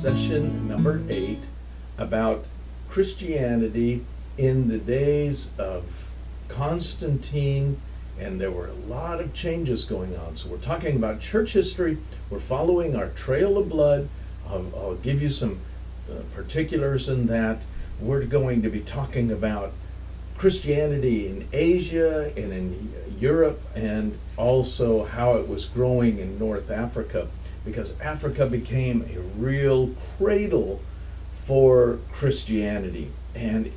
session number eight about Christianity in the days of Constantine, and there were a lot of changes going on. So we're talking about church history. We're following our trail of blood. I'll, I'll give you some uh, particulars in that. We're going to be talking about Christianity in Asia and in Europe, and also how it was growing in North Africa, because Africa became a real cradle for Christianity. And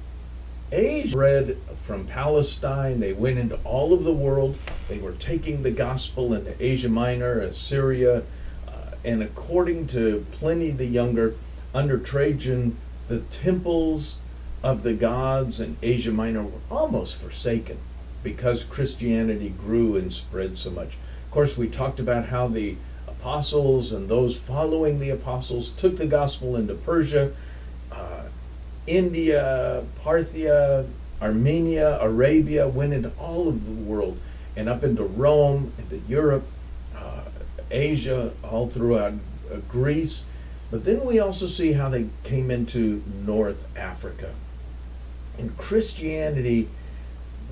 Asia spread from Palestine, they went into all of the world. They were taking the gospel into Asia Minor, Assyria, uh, and according to Pliny the Younger, under Trajan, the temples of the gods in Asia Minor were almost forsaken because Christianity grew and spread so much. Of course, we talked about how the apostles and those following the apostles took the gospel into Persia, India, Parthia, Armenia, Arabia, went into all of the world and up into Rome, into Europe, uh, Asia, all throughout uh, Greece. But then we also see how they came into North Africa. And Christianity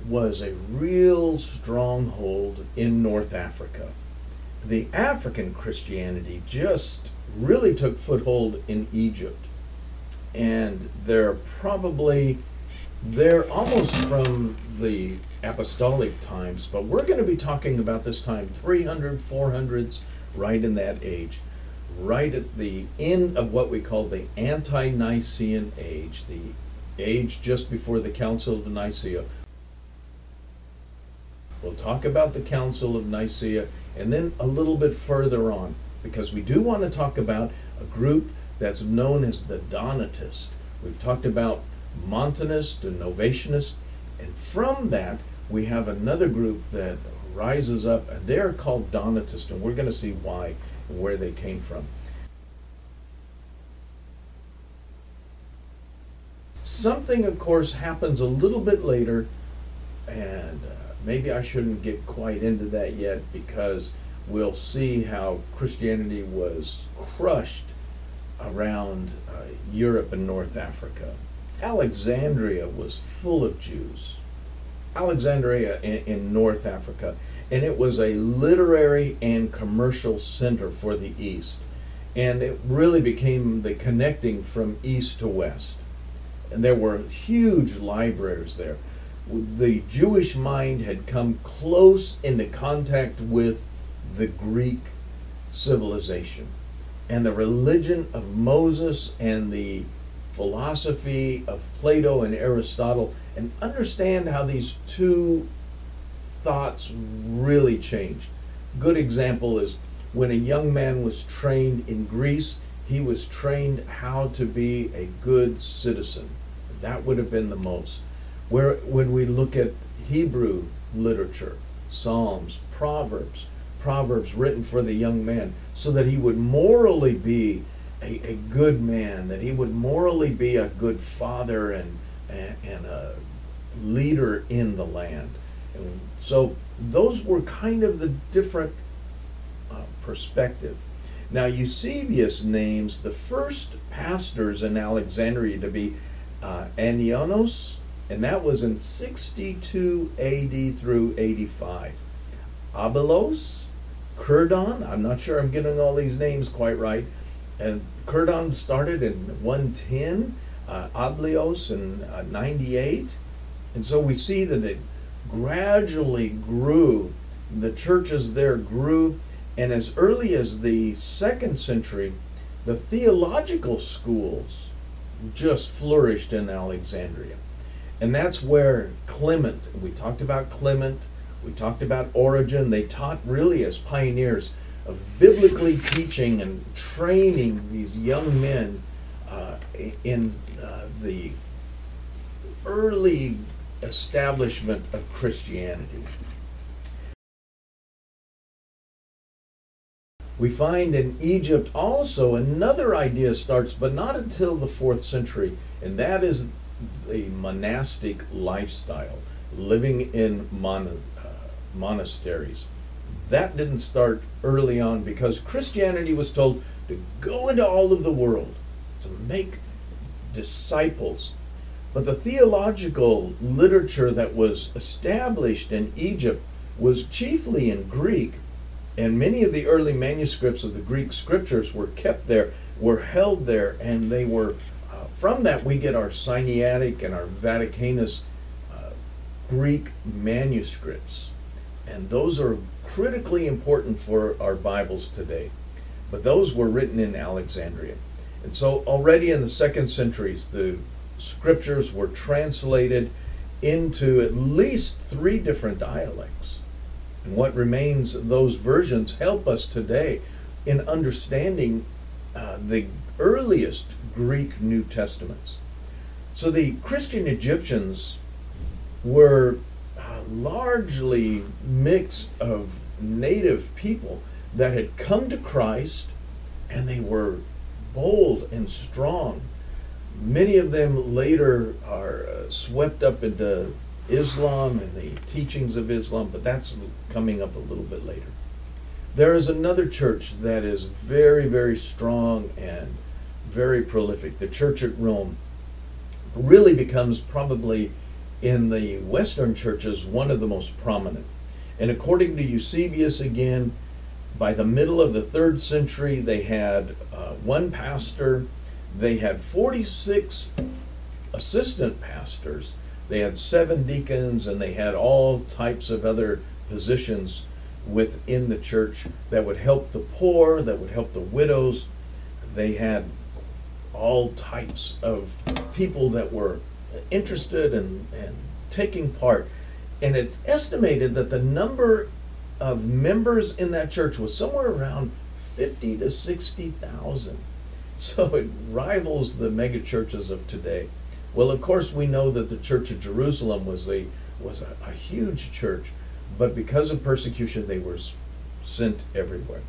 was a real stronghold in North Africa. The African Christianity just really took foothold in Egypt. And they're probably, they're almost from the apostolic times, but we're going to be talking about this time 300, 400s, right in that age, right at the end of what we call the ante Nicene age, the age just before the Council of Nicaea. We'll talk about the Council of Nicaea and then a little bit further on, because we do want to talk about a group that's known as the Donatist. We've talked about Montanist and Novatianist, and from that we have another group that rises up, and they're called Donatist, and we're going to see why and where they came from. Something, of course, happens a little bit later, and uh, maybe I shouldn't get quite into that yet because we'll see how Christianity was crushed around uh, Europe and North Africa. Alexandria was full of Jews. Alexandria in, in North Africa, and it was a literary and commercial center for the East. And it really became the connecting from East to West. And there were huge libraries there. The Jewish mind had come close into contact with the Greek civilization. And the religion of Moses and the philosophy of Plato and Aristotle, and understand how these two thoughts really change. Good example is when a young man was trained in Greece, he was trained how to be a good citizen. That would have been the most. Where when we look at Hebrew literature, Psalms, Proverbs, Proverbs written for the young man, so that he would morally be a, a good man, that he would morally be a good father and, and, and a leader in the land. And so those were kind of the different uh, perspective. Now Eusebius names the first pastors in Alexandria to be uh, Anianos, and that was in 62 AD through 85. Abelos, Curdon, I'm not sure I'm getting all these names quite right, and Curdon started in 110, uh, Ablios in uh, 98, and so we see that it gradually grew. The churches there grew, and as early as the second century, the theological schools just flourished in Alexandria. And that's where Clement, we talked about Clement, we talked about Origen. they taught really as pioneers of biblically teaching and training these young men uh, in uh, the early establishment of Christianity. We find in Egypt also another idea starts, but not until the fourth century, and that is the monastic lifestyle, living in mon- monasteries. That didn't start early on because Christianity was told to go into all of the world, to make disciples. But the theological literature that was established in Egypt was chiefly in Greek, and many of the early manuscripts of the Greek scriptures were kept there, were held there, and they were, uh, from that we get our Sinaitic and our Vaticanus uh, Greek manuscripts. And those are critically important for our Bibles today. But those were written in Alexandria. And so already in the second centuries, the scriptures were translated into at least three different dialects. And what remains, those versions help us today in understanding uh, the earliest Greek New Testaments. So the Christian Egyptians were largely mixed of native people that had come to Christ and they were bold and strong. Many of them later are uh, swept up into Islam and the teachings of Islam, but that's coming up a little bit later. There is another church that is very, very strong and very prolific. The church at Rome really becomes probably in the Western churches one of the most prominent. And according to Eusebius, again, by the middle of the third century, they had uh, one pastor, they had 46 assistant pastors, they had seven deacons, and they had all types of other positions within the church that would help the poor, that would help the widows. They had all types of people that were interested and, and taking part. And it's estimated that the number of members in that church was somewhere around 50 to 60,000. So it rivals the mega churches of today. Well, of course, we know that the Church of Jerusalem was a was a, a huge church, but because of persecution, they were sent everywhere.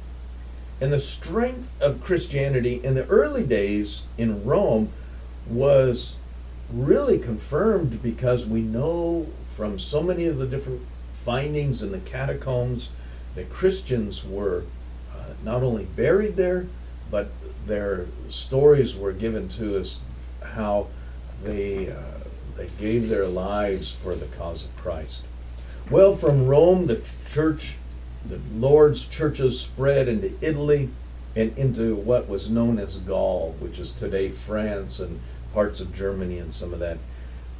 And the strength of Christianity in the early days in Rome was really confirmed because we know from so many of the different findings in the catacombs that Christians were uh, not only buried there, but their stories were given to us how they, uh, they gave their lives for the cause of Christ. Well, from Rome, the church, the Lord's churches spread into Italy and into what was known as Gaul, which is today France and parts of Germany and some of that.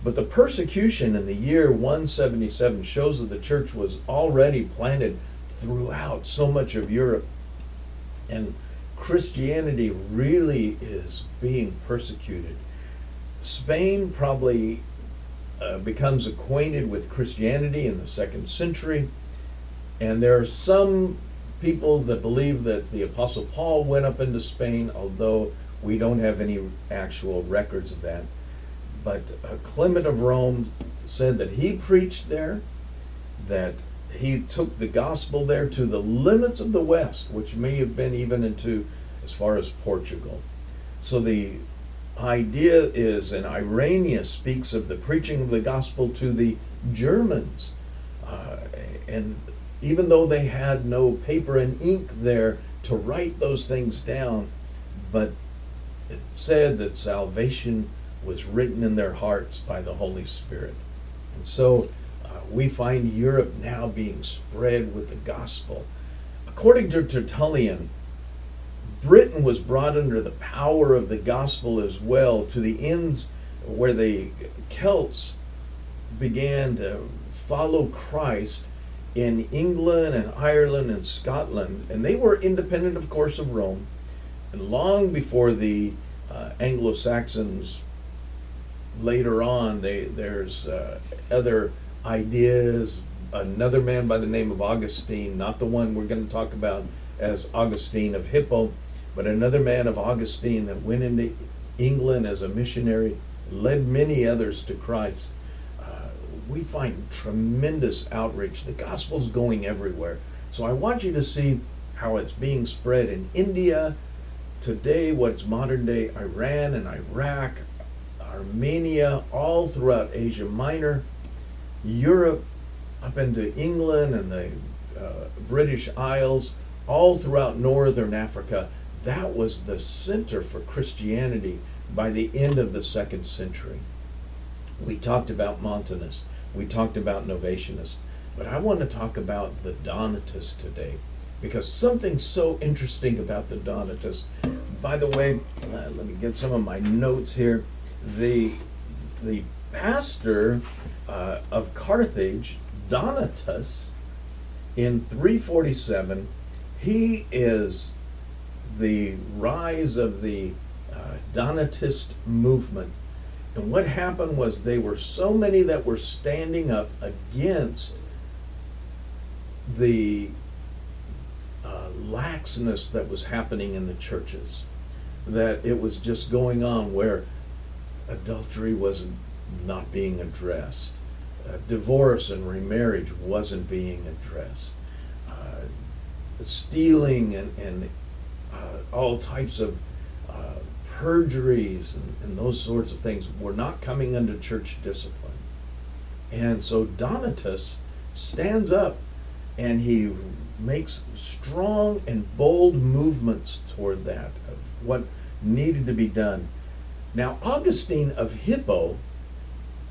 But the persecution in the year 177 shows that the church was already planted throughout so much of Europe. And Christianity really is being persecuted. Spain probably uh, becomes acquainted with Christianity in the second century. And there are some people that believe that the Apostle Paul went up into Spain, although we don't have any actual records of that. But uh, Clement of Rome said that he preached there, that he took the gospel there to the limits of the West, which may have been even into as far as Portugal. So the idea is, and Irenaeus speaks of the preaching of the gospel to the Germans. Uh, and even though they had no paper and ink there to write those things down, but it said that salvation was written in their hearts by the Holy Spirit. And so uh, we find Europe now being spread with the gospel. According to Tertullian, Britain was brought under the power of the gospel as well to the ends where the Celts began to follow Christ in England and Ireland and Scotland. And they were independent, of course, of Rome. And long before the uh, Anglo Saxons later on, they, there's uh, other ideas. Another man by the name of Augustine, not the one we're going to talk about as Augustine of Hippo, but another man of Augustine that went into England as a missionary, led many others to Christ. Uh, we find tremendous outreach. The gospel's going everywhere. So I want you to see how it's being spread in India, today what's modern day Iran and Iraq, Armenia, all throughout Asia Minor, Europe, up into England and the uh, British Isles, all throughout northern Africa. That was the center for Christianity by the end of the second century. We talked about Montanists, we talked about Novatianists, but I want to talk about the Donatists today because something so interesting about the Donatists. By the way, uh, let me get some of my notes here. The the pastor uh, of Carthage, Donatus, in 347, he is the rise of the uh, Donatist movement. And what happened was they were so many that were standing up against the laxness that was happening in the churches, that it was just going on where adultery wasn't not being addressed, uh, divorce and remarriage wasn't being addressed, uh, stealing and, and uh, all types of uh, perjuries and, and those sorts of things were not coming under church discipline. And so Donatus stands up and he makes strong and bold movements toward that, of what needed to be done. Now, Augustine of Hippo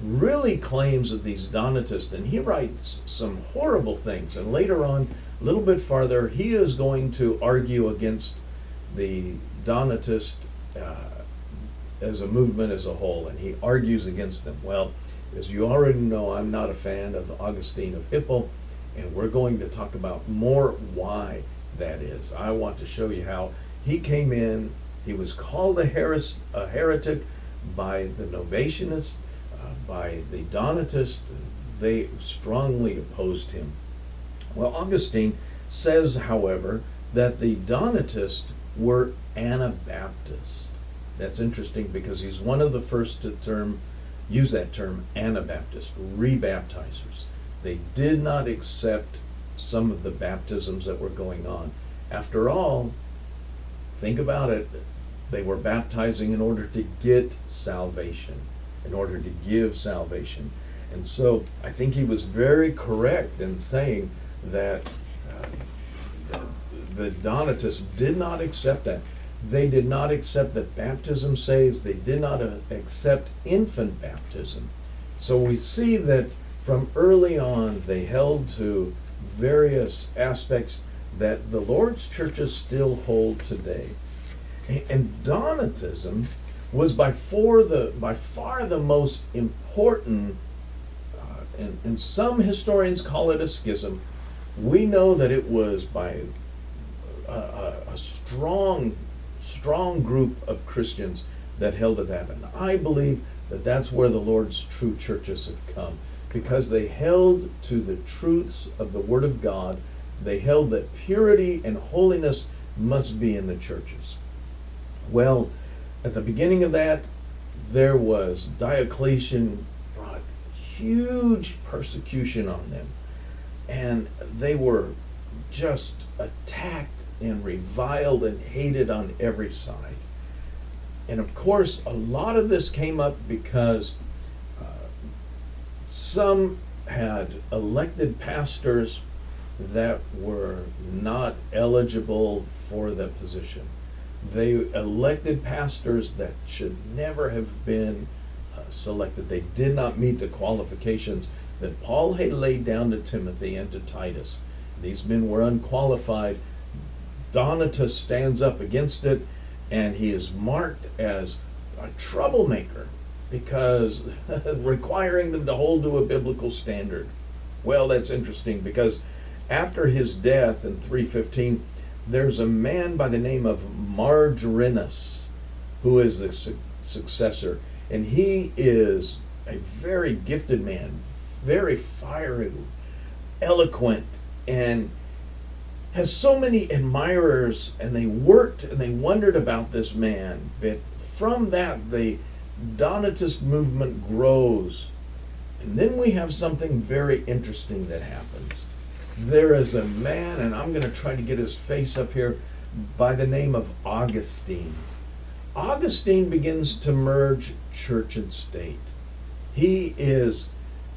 really claims that these Donatists, and he writes some horrible things. And later on, a little bit farther, he is going to argue against the Donatist uh, as a movement as a whole, and he argues against them. Well, as you already know, I'm not a fan of Augustine of Hippo, and we're going to talk about more why that is. I want to show you how he came in. He was called a, heres- a heretic by the Novatianists uh, by the Donatists. They strongly opposed him. Well, Augustine says, however, that the Donatists were Anabaptists. That's interesting because he's one of the first to term use that term Anabaptist, rebaptizers. They did not accept some of the baptisms that were going on. After all, think about it, they were baptizing in order to get salvation in order to give salvation. And so I think he was very correct in saying that uh, the Donatists did not accept that. They did not accept that baptism saves, they did not uh, accept infant baptism. So we see that from early on they held to various aspects that the Lord's churches still hold today. And Donatism was by far the by far the most important, uh, and, and some historians call it a schism. We know that it was by a, a, a strong, strong group of Christians that held to that, and I believe that that's where the Lord's true churches have come because they held to the truths of the Word of God. They held that purity and holiness must be in the churches. Well, at the beginning of that, there was Diocletian brought huge persecution on them, and they were just attacked and reviled and hated on every side. And of course, a lot of this came up because some had elected pastors that were not eligible for the position. They elected pastors that should never have been uh, selected. They did not meet the qualifications that Paul had laid down to Timothy and to Titus. These men were unqualified. Donatus stands up against it, and he is marked as a troublemaker because requiring them to hold to a biblical standard. Well, that's interesting because after his death in 315, there's a man by the name of Margarinus who is the su- successor, and he is a very gifted man, very fiery, eloquent, and has so many admirers, and they worked and they wondered about this man. But from that, the Donatist movement grows. And then we have something very interesting that happens. there is a man, and I'm going to try to get his face up here, by the name of Augustine. Augustine begins to merge church and state. He is,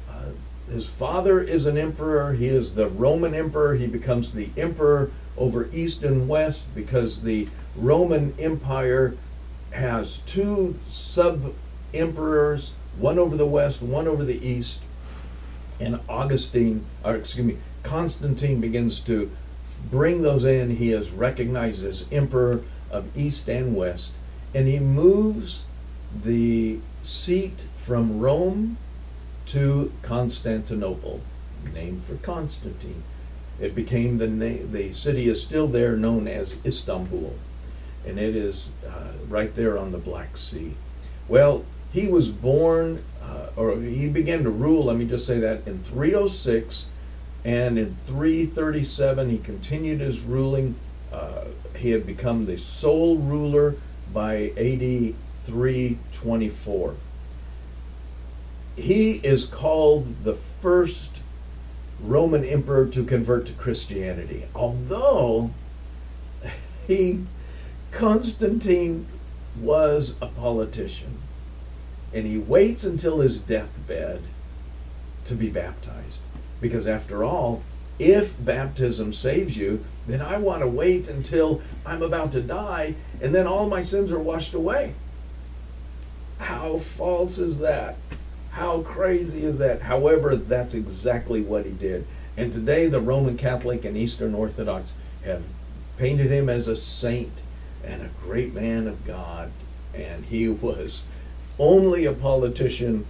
uh, his father is an emperor. He is the Roman emperor. He becomes the emperor over East and West because the Roman Empire has two sub emperors, one over the West, one over the East. And Augustine, or excuse me, Constantine begins to bring those in. He is recognized as emperor of East and West, and he moves the seat from Rome to Constantinople, named for Constantine. It became the name. The city is still there, known as Istanbul, and it is uh, right there on the Black Sea. Well, he was born, uh, or he began to rule. Let me just say that in 306 and in 337, he continued his ruling. Uh, he had become the sole ruler by AD 324. He is called the first Roman emperor to convert to Christianity, although he Constantine was a politician, and he waits until his deathbed to be baptized. Because after all, if baptism saves you, then I want to wait until I'm about to die and then all my sins are washed away. How false is that? How crazy is that? However, that's exactly what he did. And today, the Roman Catholic and Eastern Orthodox have painted him as a saint and a great man of God. And he was only a politician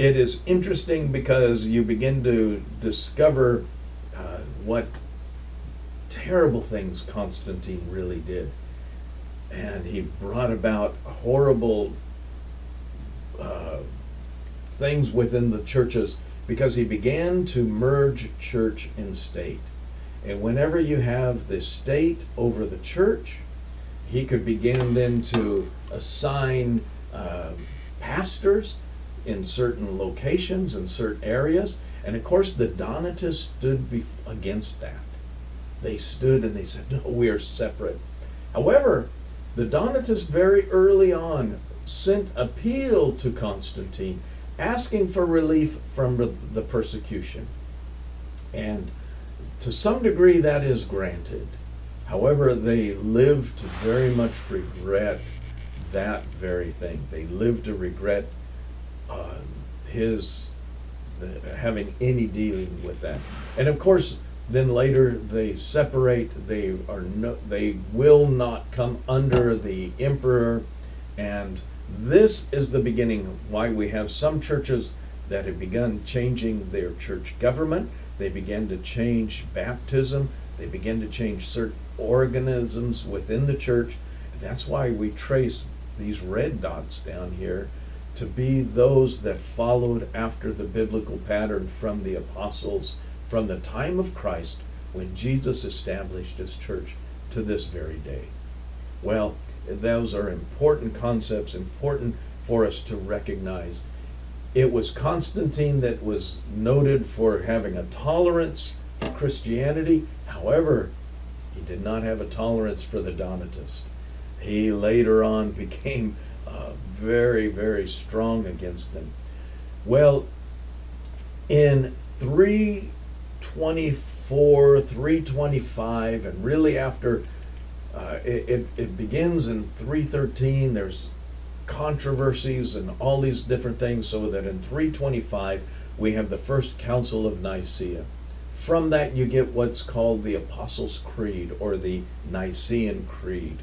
it is interesting because you begin to discover uh, what terrible things Constantine really did. And he brought about horrible uh, things within the churches because he began to merge church and state. And whenever you have the state over the church, he could begin then to assign uh, pastors in certain locations in certain areas. And of course, the Donatists stood against that. They stood and they said, No, we are separate. However, the Donatists very early on sent appeal to Constantine asking for relief from the persecution. And to some degree, that is granted. However, they live to very much regret that very thing. They live to regret uh, his having any dealing with that. And of course, then later they separate. They are no, they will not come under the emperor, and this is the beginning why we have some churches that have begun changing their church government. They began to change baptism. They begin to change certain organisms within the church. And that's why we trace these red dots down here to be those that followed after the biblical pattern from the apostles from the time of Christ when Jesus established his church to this very day. Well, those are important concepts, important for us to recognize. It was Constantine that was noted for having a tolerance Christianity. However, he did not have a tolerance for the Donatists. He later on became uh, very, very strong against them. Well, in 324, 325, and really after uh, it, it, it begins in 313, there's controversies and all these different things, so that in 325 we have the first Council of Nicaea. From that, you get what's called the Apostles' Creed or the Nicene Creed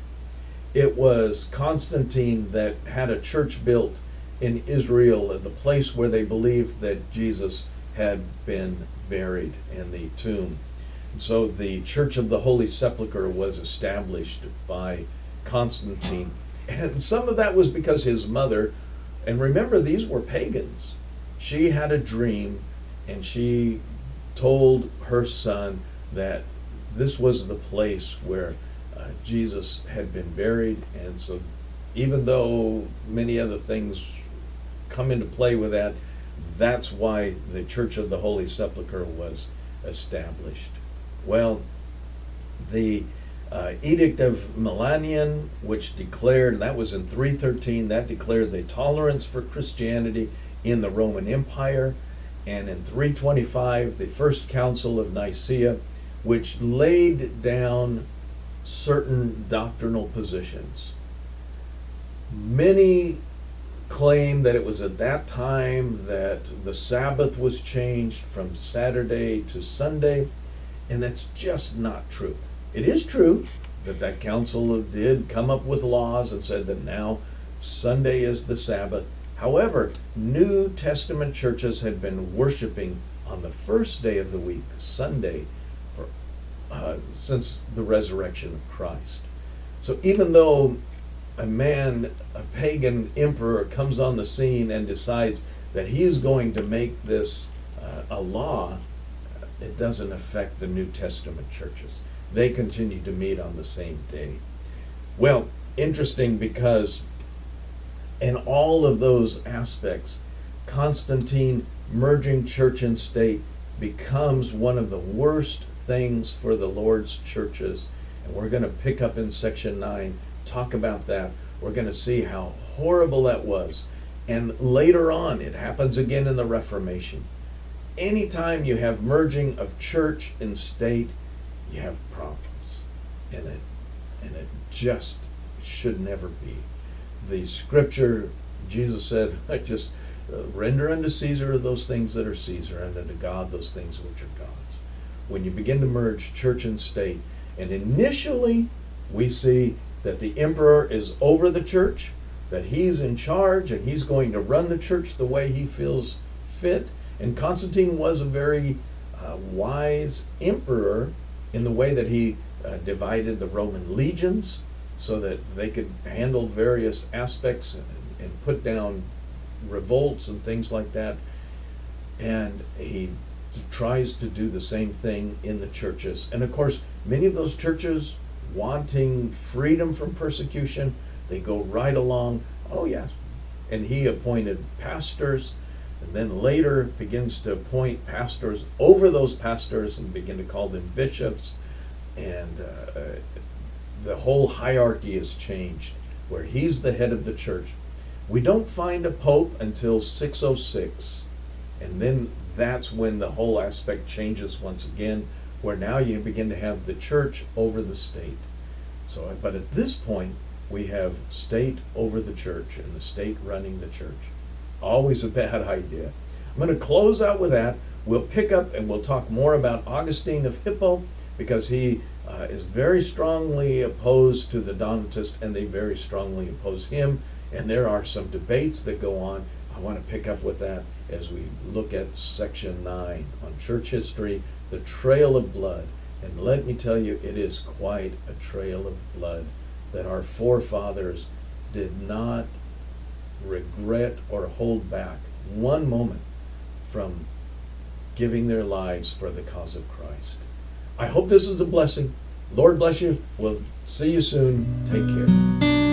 it was Constantine that had a church built in Israel, at the place where they believed that Jesus had been buried in the tomb. And so the Church of the Holy Sepulchre was established by Constantine. And some of that was because his mother, and remember, these were pagans. She had a dream and she told her son that this was the place where uh, Jesus had been buried, and so even though many other things come into play with that, that's why the Church of the Holy Sepulchre was established. Well, the uh, Edict of Milanian, which declared, that was in 313, that declared the tolerance for Christianity in the Roman Empire. And in 325, the First Council of Nicaea, which laid down certain doctrinal positions. Many claim that it was at that time that the Sabbath was changed from Saturday to Sunday, and that's just not true. It is true that that council did come up with laws and said that now Sunday is the Sabbath. However, New Testament churches had been worshiping on the first day of the week, Sunday, for, uh, since the resurrection of Christ. So even though a man, a pagan emperor, comes on the scene and decides that he is going to make this uh, a law, it doesn't affect the New Testament churches. They continue to meet on the same day. Well, interesting because in all of those aspects, Constantine merging church and state becomes one of the worst things for the Lord's churches. And we're going to pick up in section 9 talk about that. We're going to see how horrible that was. And later on, it happens again in the Reformation. Anytime you have merging of church and state, you have problems. And it, and it just should never be. The scripture, Jesus said, I just uh, render unto Caesar those things that are Caesar, and unto God those things which are God's. When you begin to merge church and state, and initially we see that the emperor is over the church, that he's in charge and he's going to run the church the way he feels fit. And Constantine was a very uh, wise emperor in the way that he uh, divided the Roman legions so that they could handle various aspects and, and put down revolts and things like that. And he tries to do the same thing in the churches. And of course, many of those churches wanting freedom from persecution, they go right along. Oh, yes. And he appointed pastors, and then later begins to appoint pastors over those pastors and begin to call them bishops. And uh, the whole hierarchy is changed, where he's the head of the church. We don't find a pope until 606, and then that's when the whole aspect changes once again where now you begin to have the church over the state. So, but at this point, we have state over the church and the state running the church. Always a bad idea. I'm going to close out with that. We'll pick up and we'll talk more about Augustine of Hippo because he uh, is very strongly opposed to the Donatists and they very strongly oppose him. And there are some debates that go on. I want to pick up with that as we look at section 9 on church history the trail of blood. And let me tell you, it is quite a trail of blood that our forefathers did not regret or hold back one moment from giving their lives for the cause of Christ. I hope this is a blessing. Lord bless you. We'll see you soon. Take care.